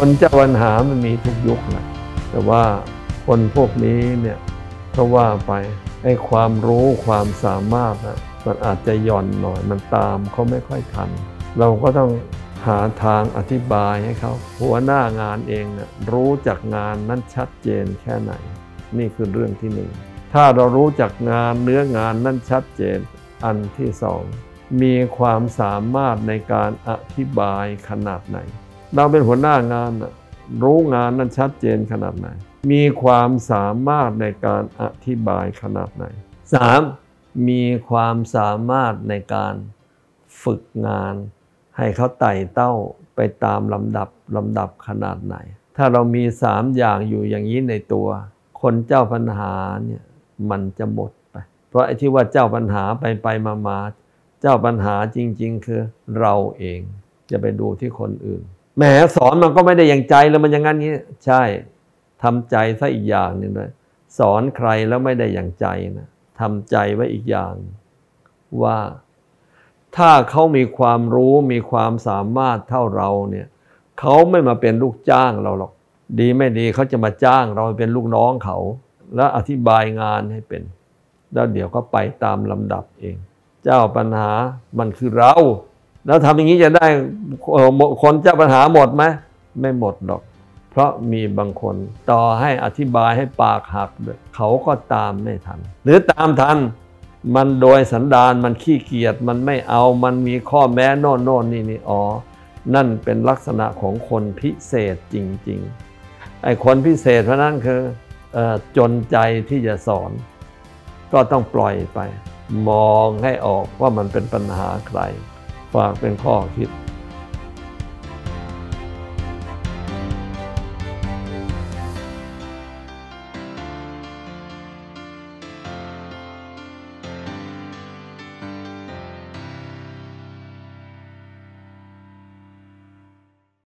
คนเจ้าปัญหามันมีทุกยุคแหละแต่ว่าคนพวกนี้เนี่ยก็ว่าไปไอ้ความรู้ความสามารถนะมันอาจจะหย่อนหน่อยมันตามเขาไม่ค่อยทัน เราก็ต้องหาทางอธิบายให้เขาหัวหน้างานเองนะรู้จักงานนั้นชัดเจนแค่ไหน นี่คือเรื่องที่หนึ่งถ้าเรารู้จักงานเนื้องานนั้นชัดเจนอันที่สองมีความสามารถในการอธิบายขนาดไหน เราเป็นหัวหน้างานรู้งานนั้นชัดเจนขนาดไหน มีความสามารถในการอธิบายขนาดไหน 3. มีความสามารถในการฝึกงาน ให้เขาไต่เต้าไปตามลำดับลำดับขนาดไหน ถ้าเรามีสามอย่างอยู่อย่างนี้ในตัว คนเจ้าปัญหาเนี่ยมันจะหมดไป เพราะไอ้ที่ว่าเจ้าปัญหาไปไปมามาเจ้าปัญหาจริง ๆ คือเราเองจะไปดูที่คนอื่น แหมสอนมันก็ไม่ได้อย่างใจแล้วมันอย่างนั้นนี้ ใช่ทำใจซะอีกอย่างหนึ่งเลยสอนใครแล้วไม่ได้อย่างใจนะทำใจไว้อีกอย่าง ว่าถ้าเขามีความรู้มีความสามารถเท่าเราเนี่ยเขาไม่มาเป็นลูกจ้างเราหรอก ดีไม่ดีเขาจะมาจ้างเราเป็นลูกน้องเขา แล้วอธิบายงานให้เป็น แล้วเดี๋ยวก็ไปตามลำดับเอง เจ้าปัญหามันคือเรา แล้วทำอย่างนี้จะได้คนเจ้าปัญหาหมดไหมไม่หมดหรอก เพราะมีบางคนต่อให้อธิบายให้ปากหักเขาก็ตามไม่ทัน หรือตามทันมันโดยสันดานมันขี้เกียจมันไม่เอามันมีข้อแม้โน่นโน่นนี่นี่อ๋อนั่นเป็นลักษณะของคนพิเศษจริง ๆ ไอ้คนพิเศษเพราะนั้นคือจนใจที่จะสอน ก็ต้องปล่อยไป มองให้ออกว่ามันเป็นปัญหาใคร ฝากเป็นข้อคิด